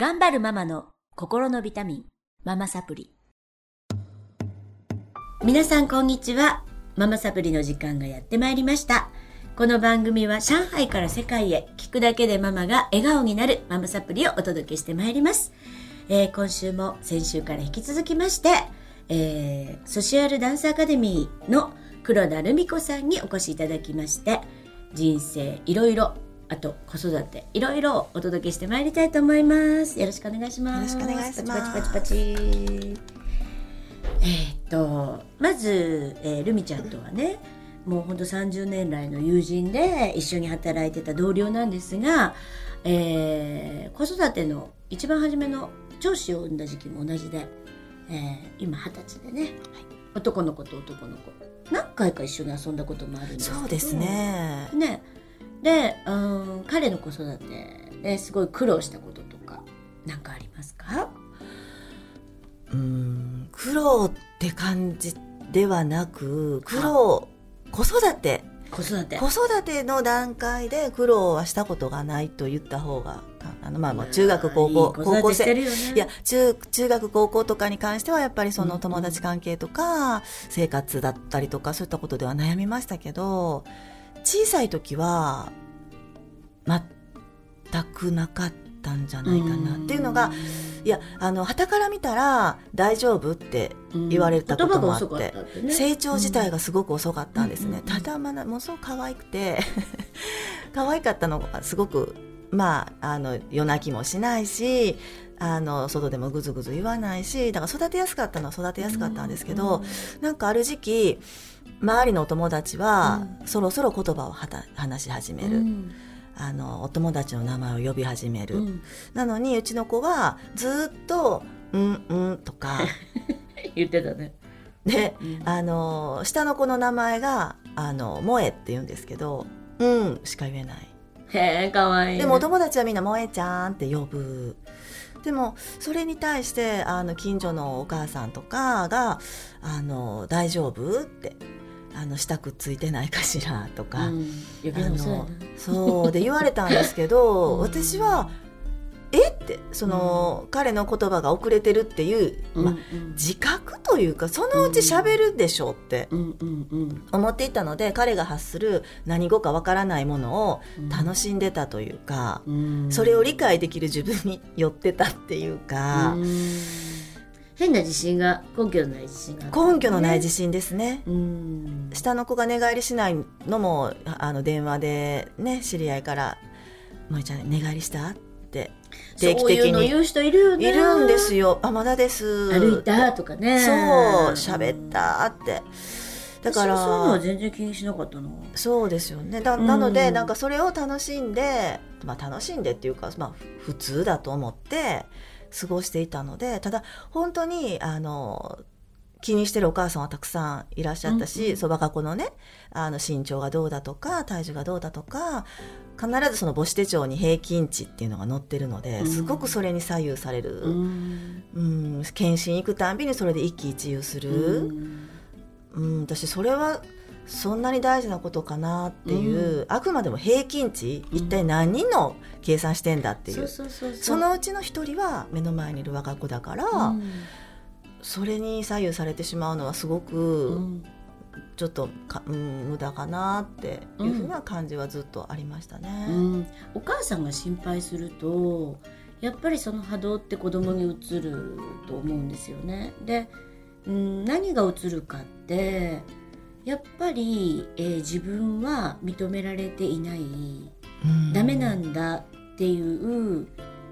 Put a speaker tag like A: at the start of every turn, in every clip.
A: 頑張るママの心のビタミン、ママサプリ。皆さんこんにちは。ママサプリの時間がやってまいりました。この番組は上海から世界へ聞くだけでママが笑顔になるママサプリをお届けしてまいります。えー、今週も先週から引き続きまして、えー、ソシアルダンスアカデミーの黒田留美子さんにお越しいただきまして、人生いろいろあと子育ていろいろお届けしてまいりたいと思います。よろしくお願いします。
B: よろしくお願いします。
A: パチパチパチパチ。えー、っとまず、えー、ルミちゃんとはねもうほんと30年来の友人で一緒に働いてた同僚なんですが、えー、子育ての一番初めの長子を産んだ時期も同じで、えー、今二十歳でね、はい、男の子と男の子何回か一緒に遊んだこともあるんですけど
B: そうですね。
A: ねで、うん、彼の子育てですごい苦労したこととか何かありますか？
B: うん苦労って感じではなく苦労子育て。
A: 子育て。
B: 子育ての段階で苦労はしたことがないと言った方があのまあまあ中学高校高校生、いや中中学高校とかに関してはやっぱりその友達関係とか生活だったりとかそういったことでは悩みましたけど小さい時は全くなかったんじゃないかな。っていうのがいやあの旗から見たら大丈夫って言われたこともあって、うんね、成長自体がすごく遅かったんですね、ただまだものすごく可愛くて 可愛かったのがすごくまああの夜泣きもしないしあの外でもぐずぐず言わないしだから育てやすかったのは育てやすかったんですけど、うん、なんかある時期周りのお友達は、うん、そろそろ言葉を話し始める。うん。あのお友達の名前を呼び始める、うん、なのにうちの子はずっと「うんうん」とか
A: 言ってたね。
B: で、うん、あの下の子の名前が「あの萌え」って言うんですけど「うん」しか言えない。
A: へえかわいい、ね、
B: でもお友達はみんな「萌えちゃん」って呼ぶでもそれに対してあの近所のお母さんとかが「あの大丈夫?」ってあの下くっついてないかしらとか、うん、あの そうで言われたんですけど、うん、私はえってその、うん、彼の言葉が遅れてるっていう、まうんうん、自覚というかそのうち喋るでしょうって思っていたので、彼が発する何語かわからないものを楽しんでたというか、うん、それを理解できる自分に寄ってたっていうか。うん。
A: 変な自信が根拠のない自信が、
B: ね、根拠のない自信ですね。下の子が寝返りしないのもあの電話でね知り合いから「萌ちゃん寝返りした?」って
A: 定期的に。言う人いるよね。
B: いるんですよ「あまだです」
A: 歩いたとかね。
B: そう喋ったって。
A: だから。そういうのは全然気にしなかったの
B: そうですよね。だなので、なんかそれを楽しんでまあ楽しんでっていうかまあ普通だと思って過ごしていたのでただ本当にあの気にしてるお母さんはたくさんいらっしゃったし、そば、か子のねあの身長がどうだとか体重がどうだとか必ずその母子手帳に平均値っていうのが載ってるのですごくそれに左右される、うん、うん、検診行くたんびにそれで一喜一憂する、うん、うん、私それはそんなに大事なことかなっていう、うん、あくまでも平均値、一体何人の計算してんだっていう。そのうちの一人は目の前にいる我が子だから、うん、それに左右されてしまうのはすごく、ちょっとか、うん、無駄かなっていうふうな感じはずっとありましたね。
A: お母さんが心配するとやっぱりその波動って子供に移ると思うんですよね。で、うん、何が移るかってやっぱり、えー、自分は認められていない、うん、ダメなんだっていう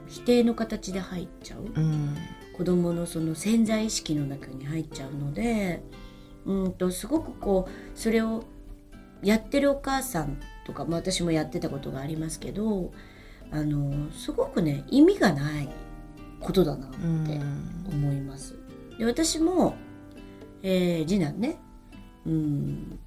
A: 否定の形で入っちゃう、うん、子供のその潜在意識の中に入っちゃうのでうんとすごくこうそれをやってるお母さんとか、まあ、私もやってたことがありますけどあのすごくね意味がないことだなって思います。で私も、えー、次男ねうん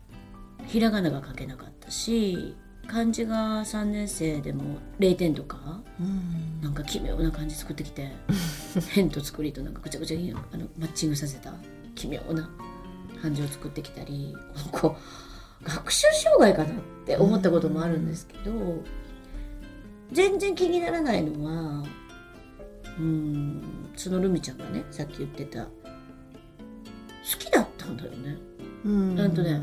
A: ひらがなが書けなかったし漢字が3年生でも0点とか、うん、なんか奇妙な漢字作ってきて 変と作りとなんかぐちゃぐちゃにあのマッチングさせた奇妙な漢字を作ってきたりこう学習障害かなって思ったこともあるんですけど、うん、全然気にならないのはうんそのルミちゃんがねさっき言ってた好きだったんだよね。
B: うん。
A: なんとね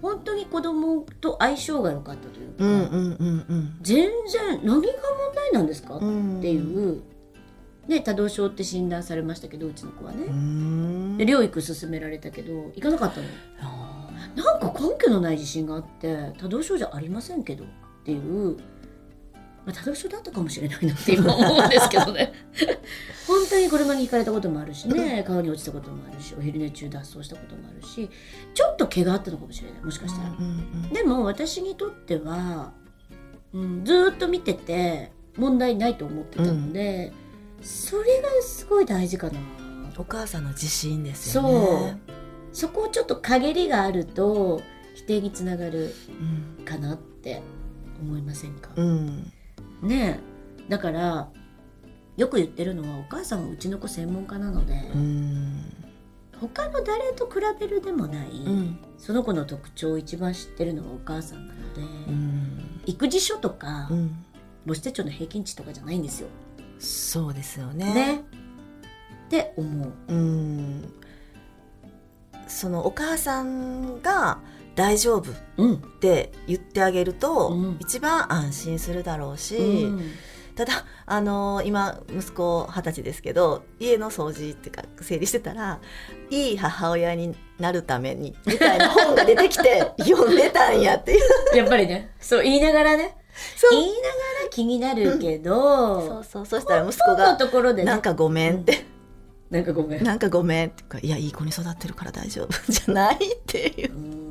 A: 本当に子供と相性が良かったというか、
B: うんうんうんうん。
A: 全然何が問題なんですか、
B: うん。
A: っていう、ね、多動症って診断されましたけどうちの子は
B: う
A: ね、
B: ん。
A: で療育勧められたけど行かなかったの。
B: あ
A: なんか根拠のない自信があって多動症じゃありませんけどっていう、まあ、多動症だったかもしれないなって今思うんですけどね。本当に車にひかれたこともあるしね川に落ちたこともあるしお昼寝中脱走したこともあるしちょっと怪我あったのかもしれないもしかしたら。
B: ー。うんうん
A: でも私にとっては、うん、ずーっと見てて問題ないと思ってたので、それがすごい大事かな。
B: お母さんの自信ですよね。
A: そこをちょっと陰りがあると否定につながる
B: うん。
A: かなって思いませんか、
B: うん
A: ねえ。だからよく言ってるのはお母さんはうちの子専門家なので、
B: うん。
A: 他の誰と比べるでもない、
B: うん。
A: その子の特徴を一番知ってるのはお母さんなので、
B: うん。
A: 育児書とか、
B: うん。
A: 母子手帳の平均値とかじゃないんですよ。
B: そうですよね。
A: ね。って思う。
B: うん。そのお母さんが大丈夫っ
A: うん。
B: て言ってあげると、
A: うん。
B: 一番安心するだろうし、
A: うん。
B: ただあの今息子二十歳ですけど家の掃除っていうか整理してたらいい母親になるためにみたいな本が出てきて 読んでたんやっていう。
A: やっぱりね、そう言いながらね、言いながら気になるけど、
B: そうそう。そしたら息子が
A: ところで「ね、
B: なんかごめん」って。
A: なんかごめ「ん。
B: なんかごめん」ってからいやいい子に育ってるから大丈夫じゃないっていう。
A: うん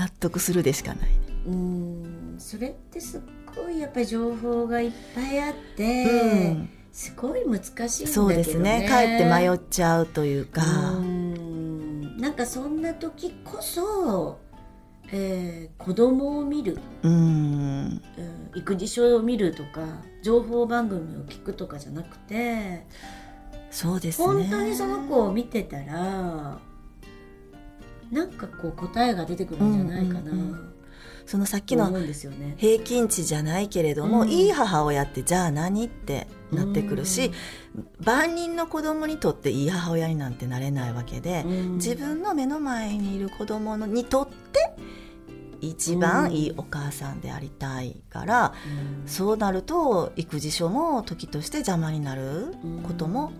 B: 納得するでしかない。
A: うん、それってすっごいやっぱり情報がいっぱいあって、
B: うん。
A: すごい難しいんだけどね。
B: そうですね。かえって迷っちゃうというか、
A: うん。なんかそんな時こそ、えー子供を見る、
B: うん。
A: うん。育児書を見るとか情報番組を聞くとかじゃなくて
B: そうですね。
A: 本当にその子を見てたらなんかこう答えが出てくるんじゃないかな、
B: うんうんうんそのさっきの。平均値じゃないけれども、
A: うん。
B: いい母親ってじゃあ何ってなってくるし、万人の子供にとっていい母親になんてなれないわけで、
A: うん。
B: 自分の目の前にいる子供のにとって一番いいお母さんでありたいから、
A: うん。
B: そうなると育児書も時として邪魔になることも、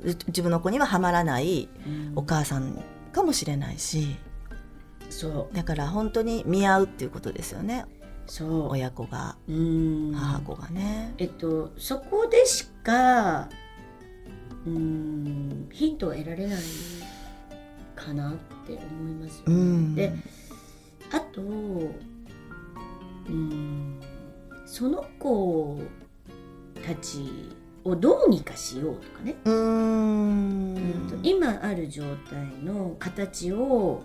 B: う自分の子にはハマらない
A: うん。
B: お母さんかもしれないし。
A: そう。
B: だから本当に見合うっていうことですよね。
A: そう。
B: 親子が。
A: うん。
B: 母子がね。
A: えっとそこでしかうんヒントが得られないかなって思いますよね。
B: うん。
A: であとうんその子たちをどうにかしようとかね、
B: う
A: ん。と
B: ん
A: 今ある状態の形を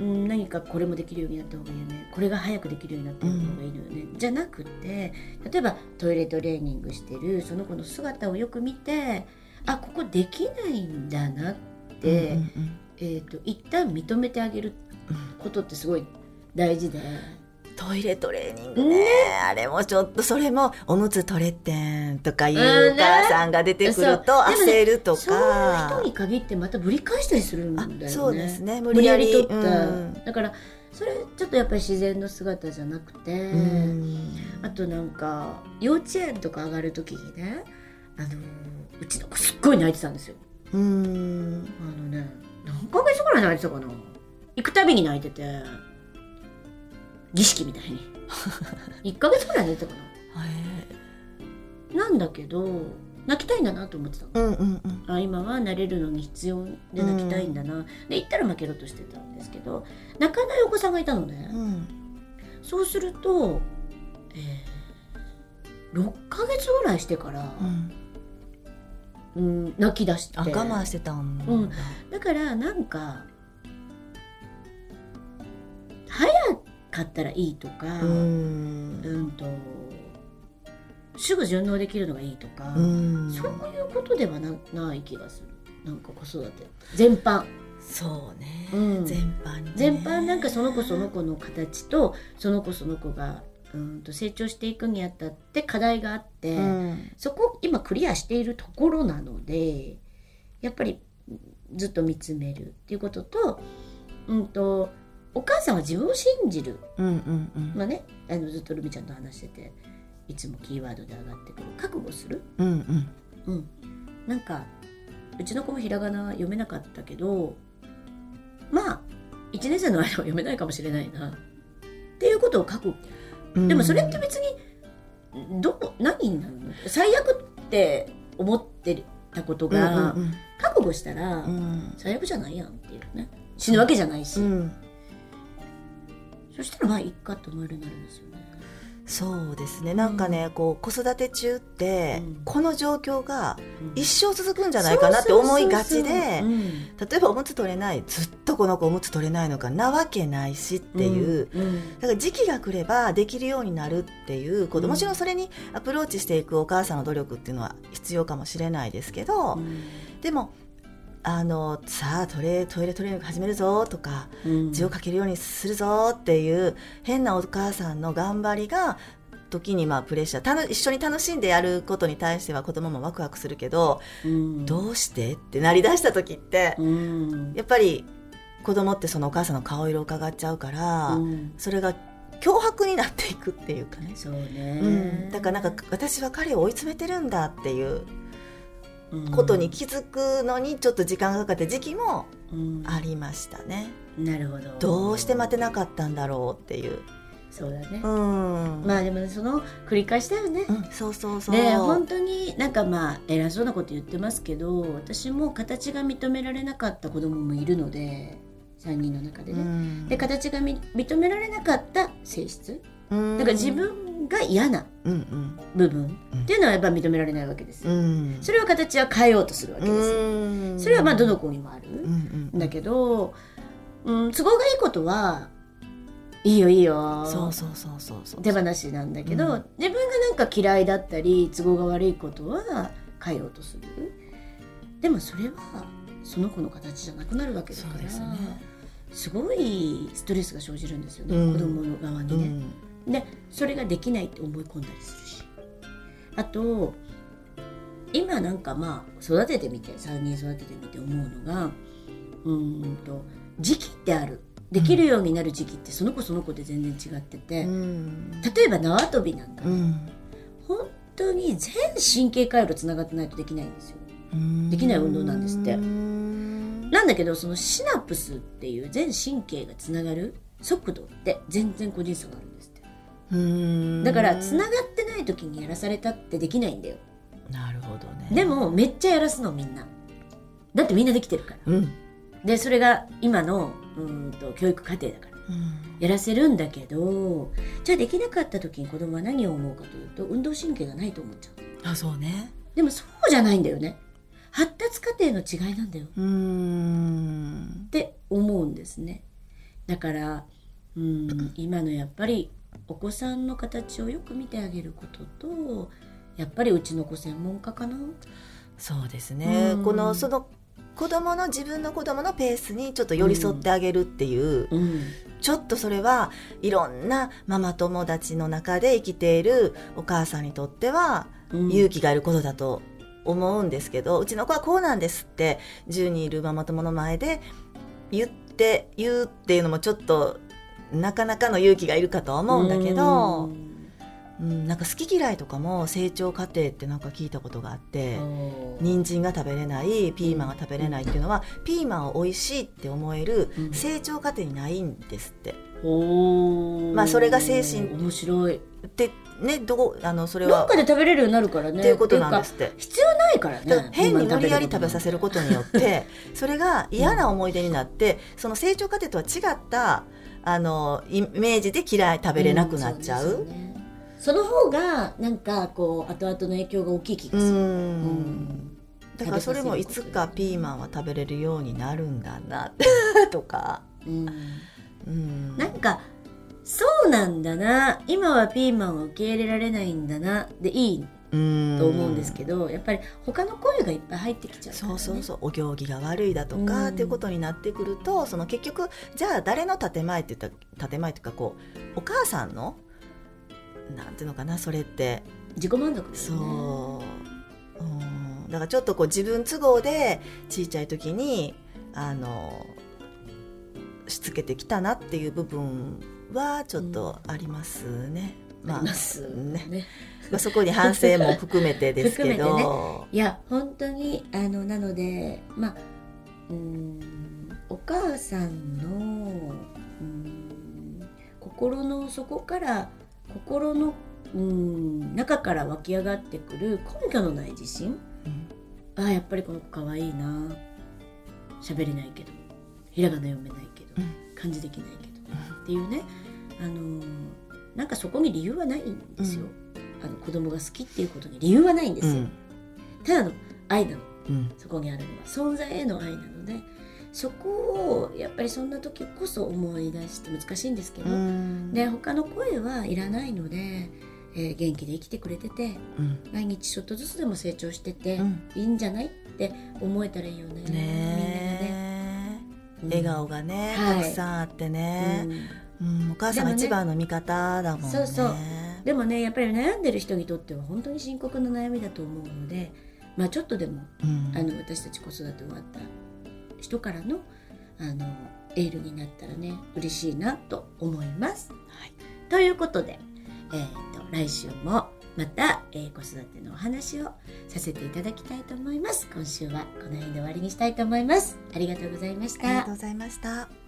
A: うん何かこれもできるようになった方がいいよね。これが早くできるようになった方がいいのよね、じゃなくて例えばトイレトレーニングしてるその子の姿をよく見てあここできないんだなって、
B: うんうん
A: えー、と一旦認めてあげる
B: うん
A: ことってすごい大事で。
B: トイレトレーニングね。あれもちょっとそれもおむつ取れってんとかいう
A: うん
B: お母さんが出てくると焦ると
A: そういう
B: か
A: 人に限ってまたぶり返したりするんだよね。
B: あそうですね。無
A: 無理や
B: り
A: 取った、
B: うん。
A: だからそれちょっとやっぱり自然の姿じゃなくて、
B: うん。
A: あとなんか幼稚園とか上がる時にねあのうちの子すっごい泣いてたんですよ。
B: うん。
A: あのね何ヶ月ぐらい泣いてたかな。行くたびに泣いてて儀式みたいに。1ヶ月ぐらい泣いてたか
B: へ
A: ななんだけど泣きたいんだなと思ってた
B: うんうんうん。
A: あ今は慣れるのに必要で泣きたいんだな、で行ったら負けろとしてたんですけど泣かないお子さんがいたのね、
B: うん。
A: そうすると、えー6ヶ月ぐらいしてから
B: う、ん。
A: うん、泣き出して。
B: あ我慢してたんだ。
A: うん。だからなんかかったらいいとか、
B: う
A: うん
B: ん
A: とすぐ順応できるのがいいとか、
B: うん。
A: そういうことではなない気がする。なんか子育て。全般。
B: そうね。
A: うん。
B: 全般にね。
A: 全般なんかその子その子の形とその子その子がうんと成長していくにあたって課題があって、
B: うん。
A: そこを今クリアしているところなのでやっぱりずっと見つめるっていうことと,、うん、とお母さんは自分を信じる、
B: うんうんうん。
A: まあね、あのずっとルミちゃんと話してていつもキーワードで上がってくる。覚悟する、
B: うんうん。
A: うん、なんかうちの子もひらがな読めなかったけどまあ1年生の間は読めないかもしれないな。っていうことを覚悟
B: うん。
A: でもそれって別にどこ何になるの？最悪って思ってたことが、
B: うん
A: 覚悟したら、最悪じゃないやんっていうね。死ぬわけじゃないし、
B: うん
A: そしたらまあいっかと思えるになるんですよね。
B: そうですね。なんかね、こう子育て中って、
A: うん。
B: この状況が
A: うん。
B: 一生続くんじゃないかなって思いがちで例えばおむつ取れないずっとこの子おむつ取れないのかなわけないしっていう、
A: うん。うん。
B: だから時期が来ればできるようになるっていうこと、
A: うん。
B: もちろんそれにアプローチしていくお母さんの努力っていうのは必要かもしれないですけど、でもあのさあトイレトイレトレーニング始めるぞとか
A: うん。
B: 字を書けるようにするぞっていう変なお母さんの頑張りが時にまあプレッシャー。たの一緒に楽しんでやることに対しては子供もワクワクするけど、
A: うん。
B: どうしてってなりだした時って、
A: うん。
B: やっぱり子供ってそのお母さんの顔色を伺っちゃうから、
A: うん。
B: それが脅迫になっていくっていうかね、
A: そうね、
B: うん、だからなんか私は彼を追い詰めてるんだっていう
A: うん
B: ことに気づくのにちょっと時間がかかった時期も
A: うん
B: ありましたね。
A: なるほど
B: どうして待てなかったんだろうっていう。
A: そうだね、
B: うん。
A: まあでもその繰り返しだよね、
B: うん、そうそうそう。
A: で本当になんかまあ偉そうなこと言ってますけど私も形が認められなかった子供もいるので3人の中でね、
B: うん
A: で形がみ認められなかった性質
B: うん
A: だから自分が嫌な部分っていうのはやっぱ認められないわけですよ、
B: うん。
A: それは形は変えようとするわけです。それはまあどの子にもある、
B: うんうん
A: だけど、うん、都合がいいことはいいよいいよ。
B: そうそうそうそうそう。
A: 手放しなんだけど、
B: うん。
A: 自分がなんか嫌いだったり都合が悪いことは変えようとする。でもそれはその子の形じゃなくなるわけだから
B: すね。
A: すごいストレスが生じるんですよね、
B: うん。
A: 子供の側
B: う
A: にね、
B: ん
A: でそれができないって思い込んだりするし。あと今なんかまあ育ててみて3人育ててみて思うのがうーんと時期ってある。できるようになる時期ってその子その子で全然違ってて、
B: うん。
A: 例えば縄跳びなんか、
B: うん。
A: 本当に全神経回路つながってないとできないんですよ。
B: うん
A: できない運動なんですって。
B: うん。
A: なんだけどそのシナプスっていう全神経がつながる速度って全然個人差があるだからつながってない時にやらされたってできないんだよ。
B: なるほどね。
A: でもめっちゃやらすのみんな。だってみんなできてるから。
B: うん。
A: でそれが今のうーんと教育課程だから。
B: うん。
A: やらせるんだけどじゃあできなかった時に子供は何を思うかというと運動神経がないと思っちゃう
B: あそうね。
A: でもそうじゃないんだよね。発達過程の違いなんだよ。
B: うん。
A: って思うんですね。だからうん今のやっぱりお子さんの形をよく見てあげることとやっぱりうちの子専門家かな？
B: そうですね。
A: うん。
B: このその子供の自分の子供のペースにちょっと寄り添ってあげるっていう、
A: うん。
B: ちょっとそれはいろんなママ友達の中で生きているお母さんにとっては
A: うん。
B: 勇気がいることだと思うんですけど、うちの子はこうなんですって10人いるママ友の前で言って言うっていうのもちょっとなかなかの勇気がいるかとは思うんだけど、うん、なんか好き嫌いとかも成長過程ってなんか聞いたことがあって。人参が食べれないピーマンが食べれないっていうのは、ピーマンを美味しいって思える
A: うん。
B: 成長過程にないんですって。
A: おー。
B: まあそれが精神
A: 面白い。
B: でねどこあのそれは
A: どっかで食べれるようになるからね。
B: っていうことなんですって。
A: 必要ないからね
B: 変に無理やり食べさせ
A: る
B: ることによってそれが嫌な思い出になって、その成長過程とは違ったあのイメージで嫌い食べれなくなっちゃう。
A: その方がなんかこう後々の影響が大きい気が
B: う
A: する、
B: ん。だからそれもいつかピーマンは食べれるようになるんだなとか。
A: うん。
B: うん。
A: なんかそうなんだな。今はピーマンを受け入れられないんだな。でいい
B: うん
A: と思うんですけど、やっぱり他の声がいっぱい入ってきちゃうね、
B: そうそうそう。お行儀が悪いだとか、
A: うん。
B: っていうことになってくるとその結局じゃあ誰の建前って言ったら建前というかこうお母さんのなんていうのかなそれって。
A: 自己満足、ね、
B: そう。うん。だからちょっとこう自分都合で小さい時にあのしつけてきたなっていう部分はちょっとありますね。
A: うん、まあ、ます。ね。ね。
B: まあ、そこに反省も含めてですけど、
A: ね、いや本当にあのなのでまあうんお母さんのうん心の底から心のうん中から湧き上がってくる根拠のない自信、うん、ああやっぱりこの子かわいいな。喋れないけど。ひらがな読めないけど、うん、漢字できないけど、うん、っていうね。あのー、なんかそこに理由はないんですよ、あの子供が好きっていうことに理由はないんですよ、ただの愛なの、そこにあるのは。存在への愛なのでそこをやっぱりそんな時こそ思い出して難しいんですけど、で他の声はいらないので、えー、元気で生きてくれてて、うん、毎日ちょっとずつでも成長してて、うん、いいんじゃないって思えたらいいよね
B: ねみんなね、笑顔がね、たくさんあってね、うんお母さんが一番の味方だもんね
A: そうそうでもねやっぱり悩んでる人にとっては本当に深刻な悩みだと思うのでまあちょっとでも、あの私たち子育て終わった人からのあのエールになったらね嬉しいなと思います。はい、ということで、えーと、来週もまた、えー、子育てのお話をさせていただきたいと思います。今週はこの辺で終わりにしたいと思います。ありがとうございました。あ
B: りがとうございました。